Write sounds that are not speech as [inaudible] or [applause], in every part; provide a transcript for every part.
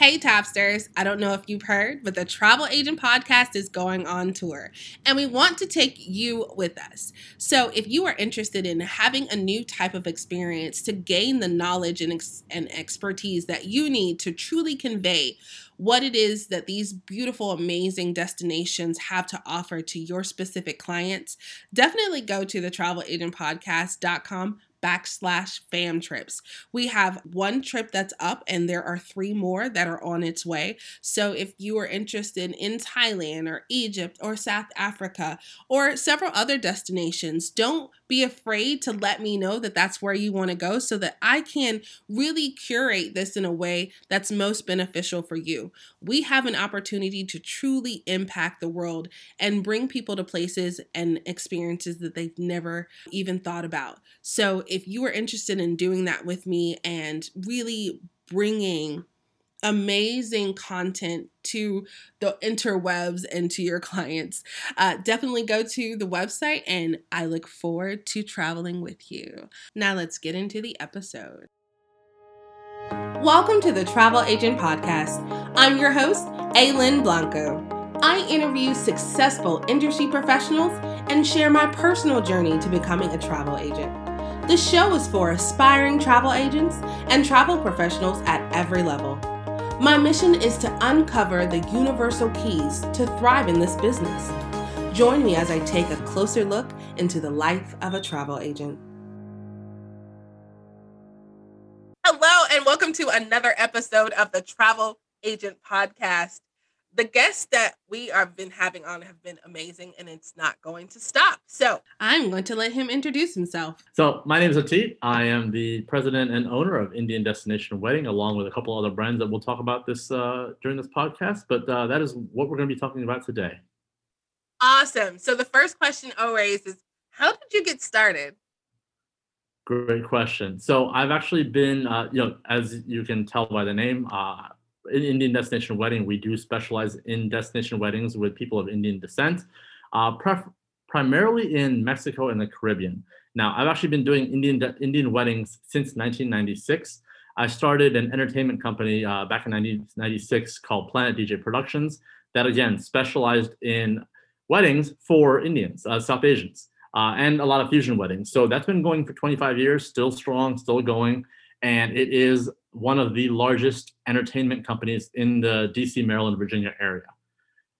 Hey, Topsters. I don't know if you've heard, but the Travel Agent Podcast is going on tour, and we want to take you with us. So, if you are interested in having a new type of experience to gain the knowledge and, ex- and expertise that you need to truly convey what it is that these beautiful, amazing destinations have to offer to your specific clients, definitely go to the travelagentpodcast.com backslash fam trips. We have one trip that's up and there are three more that are on its way. So if you are interested in Thailand or Egypt or South Africa or several other destinations, don't be afraid to let me know that that's where you want to go so that I can really curate this in a way that's most beneficial for you. We have an opportunity to truly impact the world and bring people to places and experiences that they've never even thought about. So if you are interested in doing that with me and really bringing amazing content to the interwebs and to your clients, uh, definitely go to the website and I look forward to traveling with you. Now let's get into the episode. Welcome to the Travel Agent Podcast. I'm your host, Aylin Blanco. I interview successful industry professionals and share my personal journey to becoming a travel agent. The show is for aspiring travel agents and travel professionals at every level. My mission is to uncover the universal keys to thrive in this business. Join me as I take a closer look into the life of a travel agent. Hello, and welcome to another episode of the Travel Agent Podcast the guests that we have been having on have been amazing and it's not going to stop. So I'm going to let him introduce himself. So my name is Atit. I am the president and owner of Indian Destination Wedding, along with a couple other brands that we'll talk about this uh, during this podcast. But uh, that is what we're going to be talking about today. Awesome. So the first question always is, how did you get started? Great question. So I've actually been, uh, you know, as you can tell by the name, uh, in Indian Destination Wedding, we do specialize in destination weddings with people of Indian descent, uh, pref- primarily in Mexico and the Caribbean. Now, I've actually been doing Indian de- Indian weddings since 1996. I started an entertainment company uh, back in 1996 called Planet DJ Productions that again specialized in weddings for Indians, uh, South Asians, uh, and a lot of fusion weddings. So that's been going for 25 years, still strong, still going and it is one of the largest entertainment companies in the DC, Maryland, Virginia area.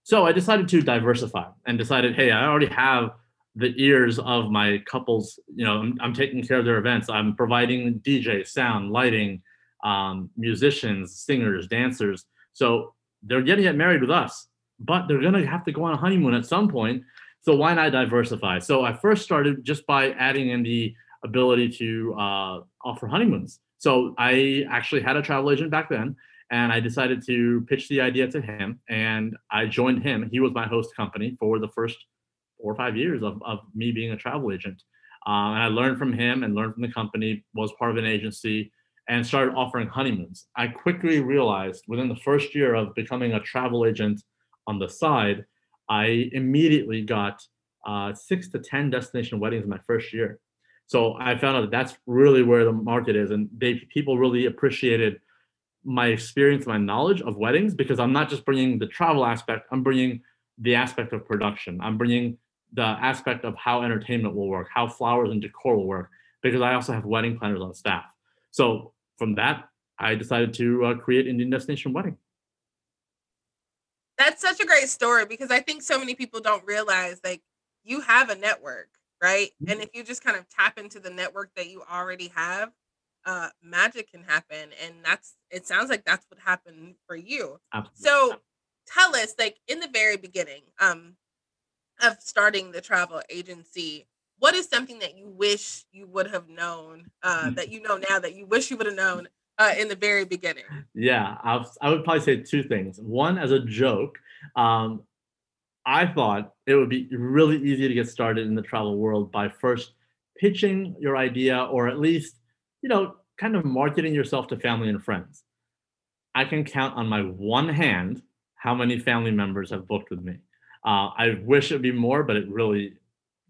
So I decided to diversify and decided, hey, I already have the ears of my couples. You know, I'm, I'm taking care of their events. I'm providing DJ, sound, lighting, um, musicians, singers, dancers. So they're getting get married with us, but they're gonna have to go on a honeymoon at some point. So why not diversify? So I first started just by adding in the ability to uh, offer honeymoons. So I actually had a travel agent back then, and I decided to pitch the idea to him, and I joined him. He was my host company for the first four or five years of, of me being a travel agent. Uh, and I learned from him and learned from the company, was part of an agency, and started offering honeymoons. I quickly realized within the first year of becoming a travel agent on the side, I immediately got uh, six to 10 destination weddings in my first year. So I found out that that's really where the market is, and they people really appreciated my experience, my knowledge of weddings because I'm not just bringing the travel aspect. I'm bringing the aspect of production. I'm bringing the aspect of how entertainment will work, how flowers and decor will work, because I also have wedding planners on staff. So from that, I decided to uh, create Indian Destination Wedding. That's such a great story because I think so many people don't realize like you have a network right? Mm-hmm. And if you just kind of tap into the network that you already have, uh, magic can happen. And that's it sounds like that's what happened for you. Absolutely. So tell us, like in the very beginning, um, of starting the travel agency, what is something that you wish you would have known, uh, mm-hmm. that you know now that you wish you would have known uh, in the very beginning? Yeah, i I would probably say two things. One, as a joke, um, I thought it would be really easy to get started in the travel world by first pitching your idea or at least, you know, kind of marketing yourself to family and friends. I can count on my one hand how many family members have booked with me. Uh, I wish it'd be more, but it really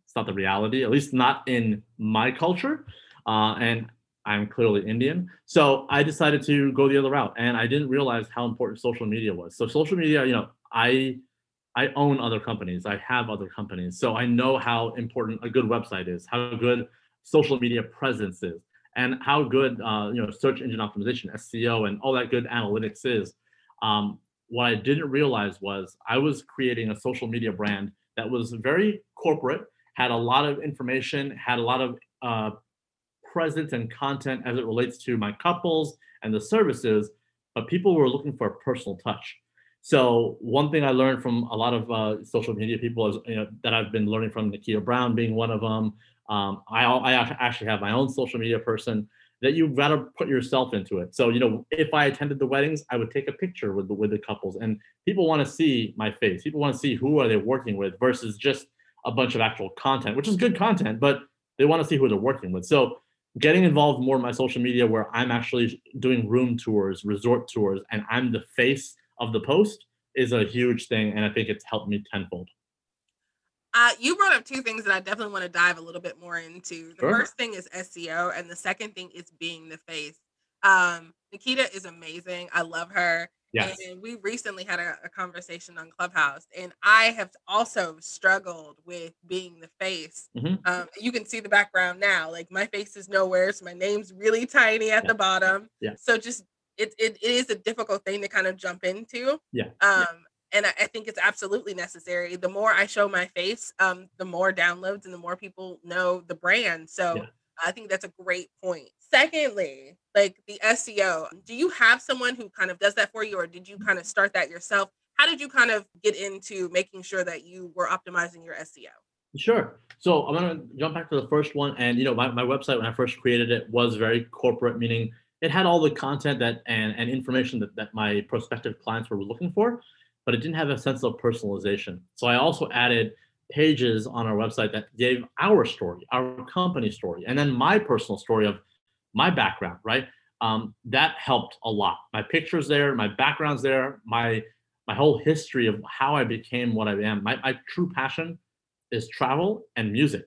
it's not the reality, at least not in my culture. Uh, and I'm clearly Indian. So I decided to go the other route, and I didn't realize how important social media was. So social media, you know, I I own other companies. I have other companies. So I know how important a good website is, how good social media presence is, and how good uh, you know search engine optimization, SEO, and all that good analytics is. Um, what I didn't realize was I was creating a social media brand that was very corporate, had a lot of information, had a lot of uh, presence and content as it relates to my couples and the services, but people were looking for a personal touch. So one thing I learned from a lot of uh, social media people is you know, that I've been learning from Nikita Brown being one of them. Um, I, I actually have my own social media person that you've got to put yourself into it. So you know, if I attended the weddings, I would take a picture with the with the couples, and people want to see my face. People want to see who are they working with versus just a bunch of actual content, which is good content, but they want to see who they're working with. So getting involved more in my social media where I'm actually doing room tours, resort tours, and I'm the face of the post is a huge thing. And I think it's helped me tenfold. Uh, you brought up two things that I definitely want to dive a little bit more into. The sure. first thing is SEO, and the second thing is being the face. Um, Nikita is amazing. I love her. Yes. And we recently had a, a, conversation on Clubhouse, and I have also struggled with being the face. Mm-hmm. Um, you can see the background now. Like my face is nowhere, so my name's really tiny at yeah. the bottom. Yeah. So just it, it it is a difficult thing to kind of jump into. Yeah. Um, yeah. and I, I, think it's absolutely necessary. The more I show my face, um, the more downloads and the more people know the brand. So yeah. I think that's a great point. Secondly, like the SEO, do you have someone who kind of does that for you, or did you kind of start that yourself? How did you kind of get into making sure that you were optimizing your SEO? Sure. So I'm gonna jump back to the first one, and you know, my, my website when I first created it was very corporate, meaning it had all the content that and, and information that, that my prospective clients were looking for, but it didn't have a sense of personalization. So I also added pages on our website that gave our story, our company story, and then my personal story of my background, right? Um, that helped a lot. My pictures there, my background's there, my my whole history of how I became what I am. My, my true passion is travel and music,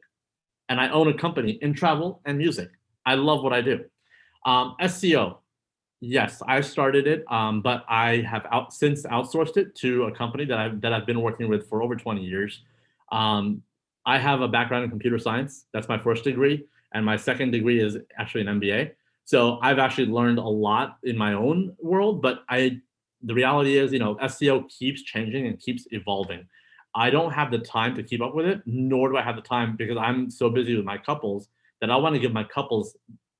and I own a company in travel and music. I love what I do. Um, SEO, yes, I started it, um, but I have out since outsourced it to a company that I've that I've been working with for over 20 years. Um, I have a background in computer science. That's my first degree, and my second degree is actually an MBA. So I've actually learned a lot in my own world, but I the reality is, you know, SEO keeps changing and keeps evolving. I don't have the time to keep up with it, nor do I have the time because I'm so busy with my couples that I want to give my couples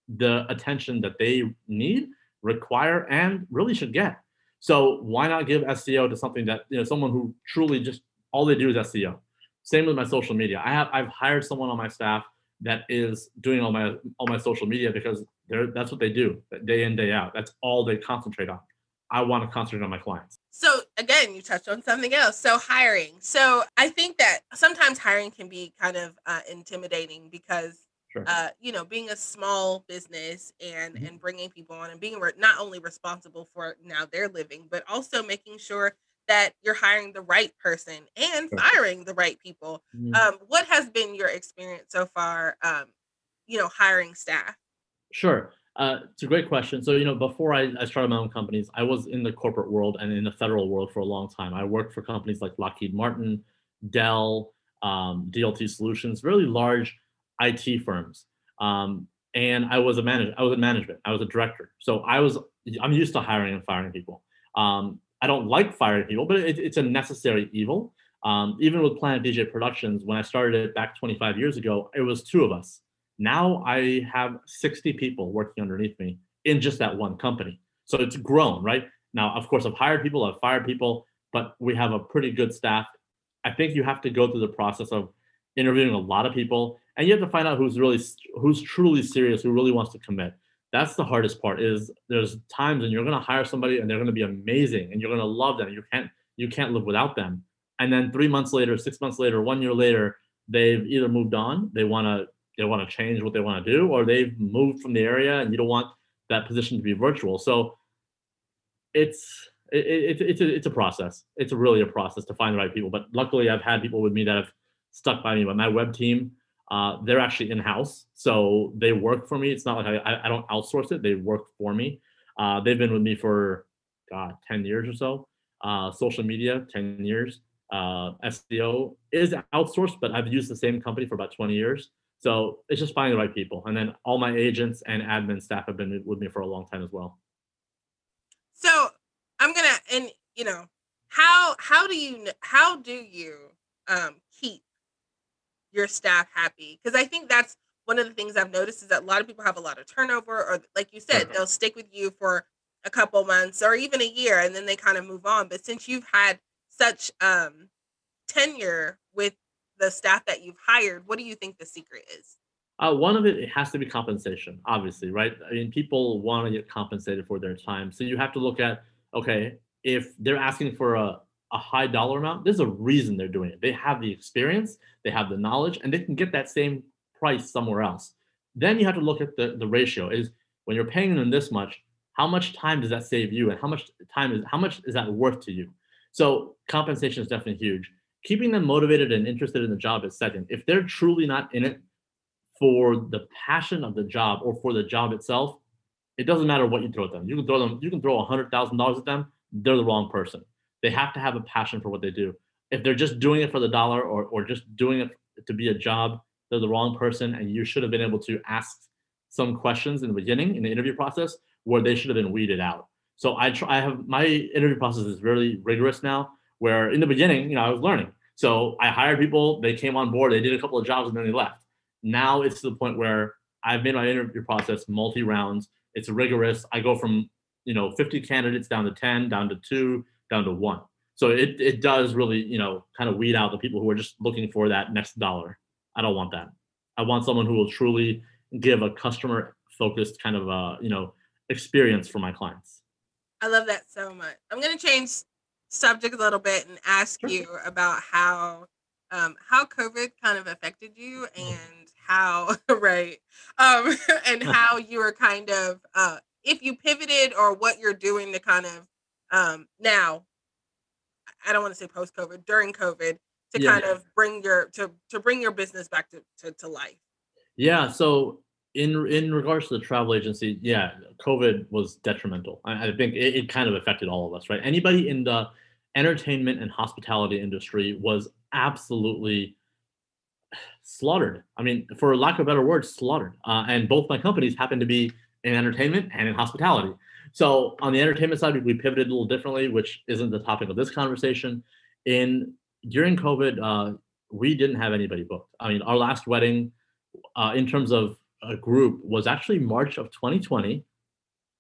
the attention that they need, require, and really should get. So why not give SEO to something that you know someone who truly just all they do is SEO. Same with my social media. I have I've hired someone on my staff that is doing all my all my social media because they're that's what they do day in day out. That's all they concentrate on. I want to concentrate on my clients. So again, you touched on something else. So hiring. So I think that sometimes hiring can be kind of uh, intimidating because Sure. Uh, you know, being a small business and mm-hmm. and bringing people on and being re- not only responsible for now their living, but also making sure that you're hiring the right person and firing the right people. Mm-hmm. Um, what has been your experience so far? Um, you know, hiring staff. Sure. Uh, it's a great question. So, you know, before I, I, started my own companies, I was in the corporate world and in the federal world for a long time. I worked for companies like Lockheed Martin, Dell, um, DLT Solutions, really large IT firms. Um, and I was a manager. I was in management. I was a director. So I was. I'm used to hiring and firing people. Um, I don't like firing people, but it, it's a necessary evil. Um, even with Planet DJ Productions, when I started it back 25 years ago, it was two of us. Now I have 60 people working underneath me in just that one company. So it's grown, right? Now, of course, I've hired people, I've fired people, but we have a pretty good staff. I think you have to go through the process of interviewing a lot of people and you have to find out who's really who's truly serious who really wants to commit. That's the hardest part is there's times when you're going to hire somebody and they're going to be amazing and you're going to love them. You can't you can't live without them. And then three months later six months later one year later they've either moved on they want to they want to change what they want to do or they've moved from the area and you don't want that position to be virtual. So it's it, it, it's a, it's a process. It's really a process to find the right people. But luckily i've had people with me that have stuck by me but my web team Uh, they're actually in house, so they work for me. It's not like I, I don't outsource it; they work for me. Uh, they've been with me for God, ten years or so. Uh, social media, ten years. Uh, SEO is outsourced, but I've used the same company for about twenty years. So it's just finding the right people, and then all my agents and admin staff have been with me for a long time as well. So I'm gonna, and you know, how how do you how do you um, keep your staff happy? Because I think that's one of the things I've noticed is that a lot of people have a lot of turnover, or like you said, they'll stick with you for a couple months or even a year, and then they kind of move on. But since you've had such um, tenure with the staff that you've hired, what do you think the secret is? Uh, one of it, it has to be compensation, obviously, right? I mean, people want to get compensated for their time. So you have to look at, okay, if they're asking for a, a high dollar amount, there's a reason they're doing it. They have the experience, they have the knowledge, and they can get that same price somewhere else. Then you have to look at the, the ratio is when you're paying them this much, how much time does that save you? And how much time is how much is that worth to you? So compensation is definitely huge. Keeping them motivated and interested in the job is second. If they're truly not in it for the passion of the job or for the job itself, it doesn't matter what you throw at them. You can throw them, you can throw a hundred thousand dollars at them, they're the wrong person. They have to have a passion for what they do. If they're just doing it for the dollar or or just doing it to be a job, they're the wrong person. And you should have been able to ask some questions in the beginning in the interview process where they should have been weeded out. So I try I have my interview process is really rigorous now, where in the beginning, you know, I was learning. So I hired people, they came on board, they did a couple of jobs and then they left. Now it's to the point where I've made my interview process multi rounds. It's rigorous. I go from you know 50 candidates down to 10, down to two, down to one. So it it does really you know kind of weed out the people who are just looking for that next dollar. I don't want that. I want someone who will truly give a customer focused kind of uh you know experience for my clients. I love that so much. I'm gonna change subject a little bit and ask sure. you about how um, how COVID kind of affected you and how [laughs] right um, [laughs] and [laughs] how you were kind of uh, if you pivoted or what you're doing to kind of um, now I don't want to say post COVID during COVID to yeah. kind of bring your to to bring your business back to, to, to life. Yeah. So in in regards to the travel agency, yeah, COVID was detrimental. I, I think it, it kind of affected all of us, right? Anybody in the entertainment and hospitality industry was absolutely slaughtered. I mean, for lack of a better word, slaughtered. Uh, and both my companies happen to be in entertainment and in hospitality. So on the entertainment side, we pivoted a little differently, which isn't the topic of this conversation. In during COVID, uh, we didn't have anybody booked. I mean, our last wedding, uh, in terms of a group, was actually March of 2020,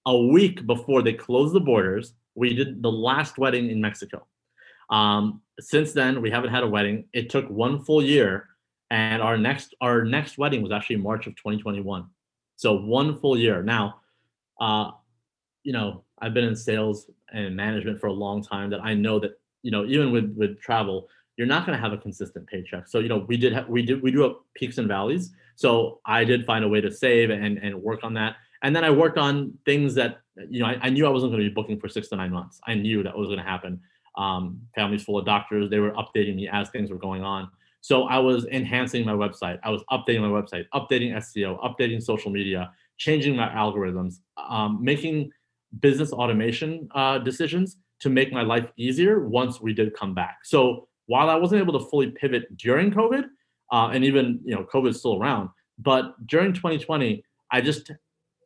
a week before they closed the borders. We did the last wedding in Mexico. Um, since then, we haven't had a wedding. It took one full year, and our next our next wedding was actually March of 2021. So one full year. Now, uh, you know, I've been in sales and management for a long time. That I know that you know, even with with travel, you're not going to have a consistent paycheck. So you know, we did ha- we did we do have peaks and valleys. So I did find a way to save and and work on that. And then I worked on things that you know I, I knew I wasn't going to be booking for six to nine months. I knew that was going to happen um, families full of doctors. They were updating me as things were going on. So I was enhancing my website. I was updating my website, updating SEO, updating social media, changing my algorithms, um, making business automation uh, decisions to make my life easier once we did come back. So while I wasn't able to fully pivot during COVID, uh, and even you know COVID is still around, but during 2020, I just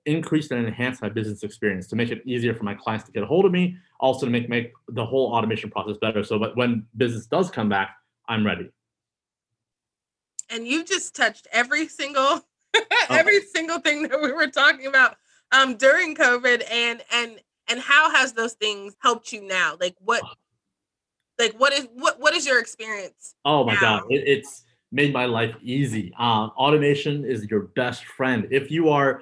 increase and enhance my business experience to make it easier for my clients to get a hold of me, also to make make the whole automation process better. So but when business does come back, I'm ready. And you just touched every single [laughs] every single thing that we were talking about um during COVID and and and how has those things helped you now? Like what like what is what what is your experience? Oh my now? god, it, it's made my life easy. Um, automation is your best friend. If you are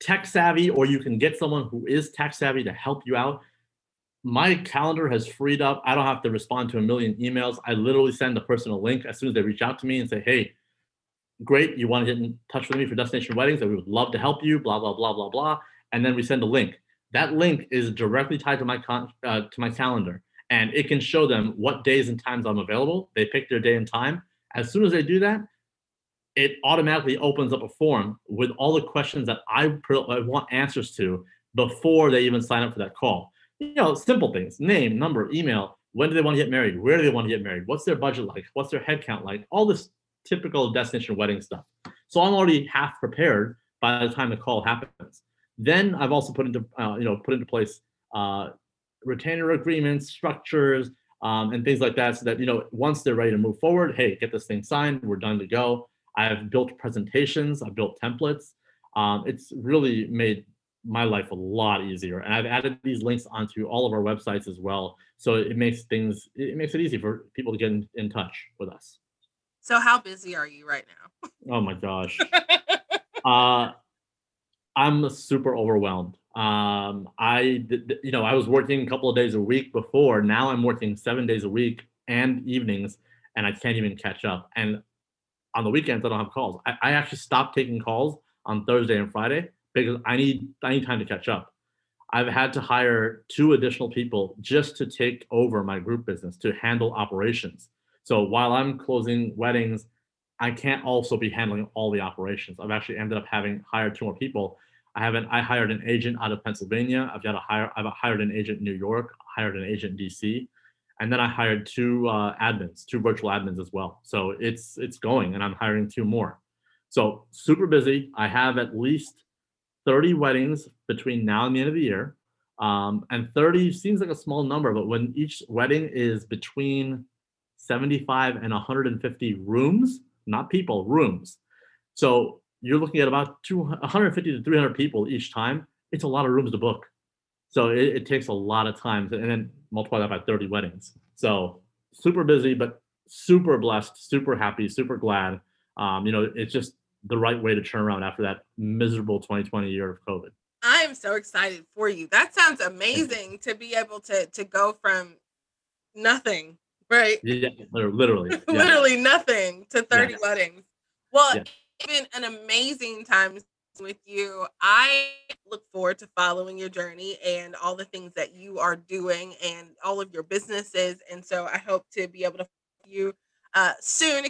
tech savvy or you can get someone who is tech savvy to help you out my calendar has freed up i don't have to respond to a million emails i literally send the person a link as soon as they reach out to me and say hey great you want to get in touch with me for destination weddings and we would love to help you blah blah blah blah blah and then we send a link that link is directly tied to my con- uh, to my calendar and it can show them what days and times i'm available they pick their day and time as soon as they do that it automatically opens up a form with all the questions that I, I want answers to before they even sign up for that call. You know, simple things: name, number, email. When do they want to get married? Where do they want to get married? What's their budget like? What's their head count like? All this typical destination wedding stuff. So I'm already half prepared by the time the call happens. Then I've also put into uh, you know put into place uh, retainer agreements, structures, um, and things like that, so that you know once they're ready to move forward, hey, get this thing signed, we're done to go. I've built presentations, I've built templates. Um, it's really made my life a lot easier, and I've added these links onto all of our websites as well. So it makes things it makes it easy for people to get in, in touch with us. So how busy are you right now? Oh my gosh. [laughs] uh, I'm super overwhelmed. Um, I, you know, I was working a couple of days a week before. Now I'm working seven days a week and evenings, and I can't even catch up. And on the weekends, I don't have calls. I, I actually stopped taking calls on Thursday and Friday because I need I need time to catch up. I've had to hire two additional people just to take over my group business to handle operations. So while I'm closing weddings, I can't also be handling all the operations. I've actually ended up having hired two more people I haven't. I hired an agent out of Pennsylvania. I've got a hire. I've hired an agent in New York. Hired an agent in DC, and then I hired two uh, admins, two virtual admins as well. So it's it's going, and I'm hiring two more. So super busy. I have at least 30 weddings between now and the end of the year. Um, and 30 seems like a small number, but when each wedding is between 75 and 150 rooms, not people, rooms. So you're looking at about 200, 150 to 300 people each time. It's a lot of rooms to book. So it, it takes a lot of time, and then multiply that by 30 weddings. So super busy, but super blessed, super happy, super glad. Um, you know, it's just the right way to turn around after that miserable 2020 year of COVID. I am so excited for you. That sounds amazing to be able to to go from nothing, right? Yeah, literally, [laughs] yeah. literally nothing to 30 yeah. weddings. Well, yeah been an amazing time with you. I look forward to following your journey and all the things that you are doing and all of your businesses. And so I hope to be able to you uh, soon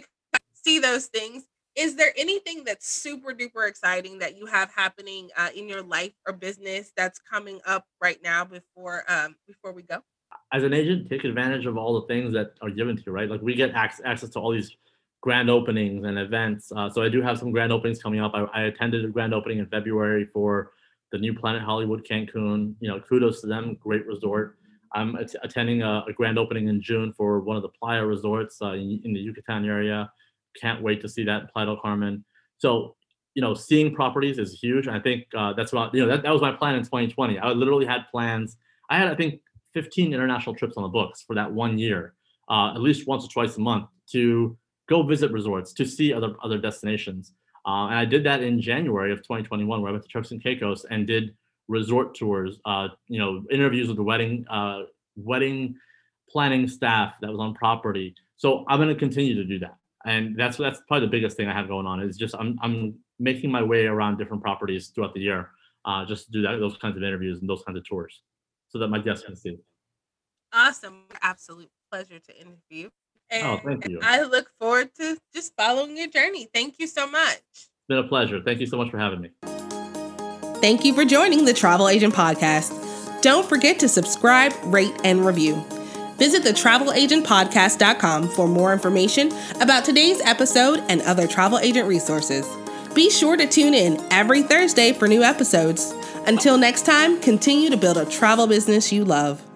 see those things. Is there anything that's super duper exciting that you have happening uh, in your life or business that's coming up right now before um, before we go? As an agent, take advantage of all the things that are given to you, right? Like we get access, to all these grand openings and events. Uh, so I do have some grand openings coming up. I, I, attended a grand opening in February for the new Planet Hollywood Cancun. You know, kudos to them, great resort. I'm at- attending a, a, grand opening in June for one of the Playa resorts uh, in, in, the Yucatan area. Can't wait to see that Playa del Carmen. So, you know, seeing properties is huge. I think uh, that's what, you know, that, that was my plan in 2020. I literally had plans. I had, I think, 15 international trips on the books for that one year, uh, at least once or twice a month to go visit resorts to see other other destinations. Uh, and I did that in January of 2021, where I went to Turks and Caicos and did resort tours. Uh, you know, interviews with the wedding uh, wedding planning staff that was on property. So I'm going to continue to do that, and that's that's probably the biggest thing I have going on is just I'm I'm making my way around different properties throughout the year, uh, just to do that those kinds of interviews and those kinds of tours, so that my guests can see. Awesome, absolute pleasure to interview. Oh, and oh, thank you. I look forward to just following your journey. Thank you so much. It's been a pleasure. Thank you so much for having me. Thank you for joining the Travel Agent Podcast. Don't forget to subscribe, rate, and review. Visit the travelagentpodcast.com for more information about today's episode and other travel agent resources. Be sure to tune in every Thursday for new episodes. Until next time, continue to build a travel business you love.